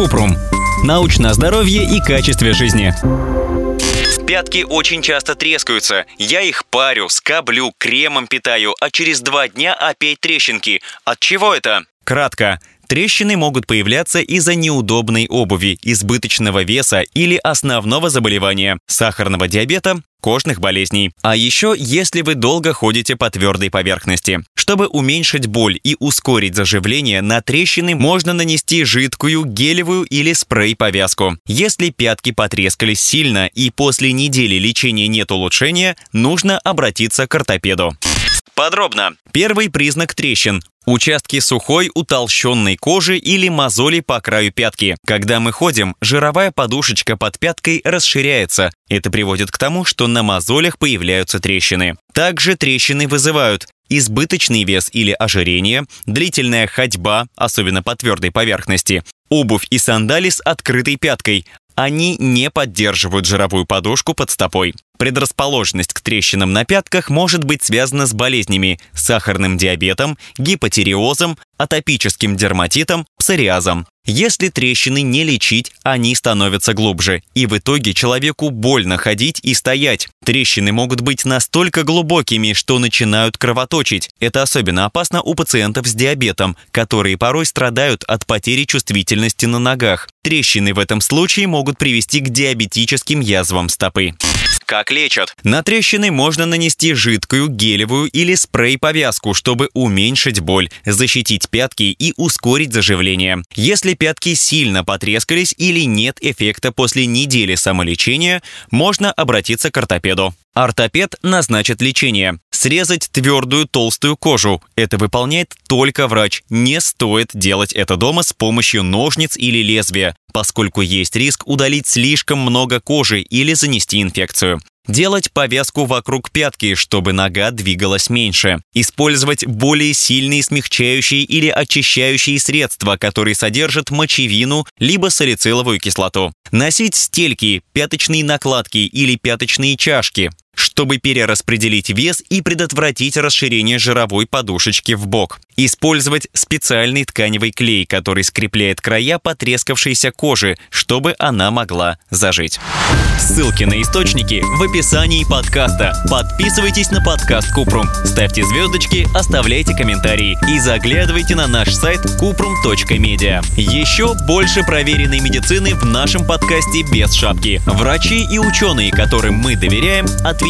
Купрум. Научное здоровье и качестве жизни. Пятки очень часто трескаются. Я их парю, скоблю, кремом питаю, а через два дня опять трещинки. От чего это? Кратко. Трещины могут появляться из-за неудобной обуви, избыточного веса или основного заболевания – сахарного диабета, кожных болезней. А еще, если вы долго ходите по твердой поверхности. Чтобы уменьшить боль и ускорить заживление, на трещины можно нанести жидкую, гелевую или спрей-повязку. Если пятки потрескались сильно и после недели лечения нет улучшения, нужно обратиться к ортопеду. Подробно. Первый признак трещин Участки сухой, утолщенной кожи или мозоли по краю пятки. Когда мы ходим, жировая подушечка под пяткой расширяется. Это приводит к тому, что на мозолях появляются трещины. Также трещины вызывают избыточный вес или ожирение, длительная ходьба, особенно по твердой поверхности, обувь и сандали с открытой пяткой, они не поддерживают жировую подушку под стопой. Предрасположенность к трещинам на пятках может быть связана с болезнями – сахарным диабетом, гипотиреозом, атопическим дерматитом, псориазом. Если трещины не лечить, они становятся глубже, и в итоге человеку больно ходить и стоять. Трещины могут быть настолько глубокими, что начинают кровоточить. Это особенно опасно у пациентов с диабетом, которые порой страдают от потери чувствительности на ногах. Трещины в этом случае могут привести к диабетическим язвам стопы. Как лечат? На трещины можно нанести жидкую, гелевую или спрей-повязку, чтобы уменьшить боль, защитить пятки и ускорить заживление. Если пятки сильно потрескались или нет эффекта после недели самолечения, можно обратиться к ортопеду. Ортопед назначит лечение. Срезать твердую толстую кожу. Это выполняет только врач. Не стоит делать это дома с помощью ножниц или лезвия, поскольку есть риск удалить слишком много кожи или занести инфекцию. Делать повязку вокруг пятки, чтобы нога двигалась меньше. Использовать более сильные смягчающие или очищающие средства, которые содержат мочевину либо салициловую кислоту. Носить стельки, пяточные накладки или пяточные чашки чтобы перераспределить вес и предотвратить расширение жировой подушечки в бок. Использовать специальный тканевый клей, который скрепляет края потрескавшейся кожи, чтобы она могла зажить. Ссылки на источники в описании подкаста. Подписывайтесь на подкаст Купрум, ставьте звездочки, оставляйте комментарии и заглядывайте на наш сайт kuprum.media. Еще больше проверенной медицины в нашем подкасте без шапки. Врачи и ученые, которым мы доверяем, отвечают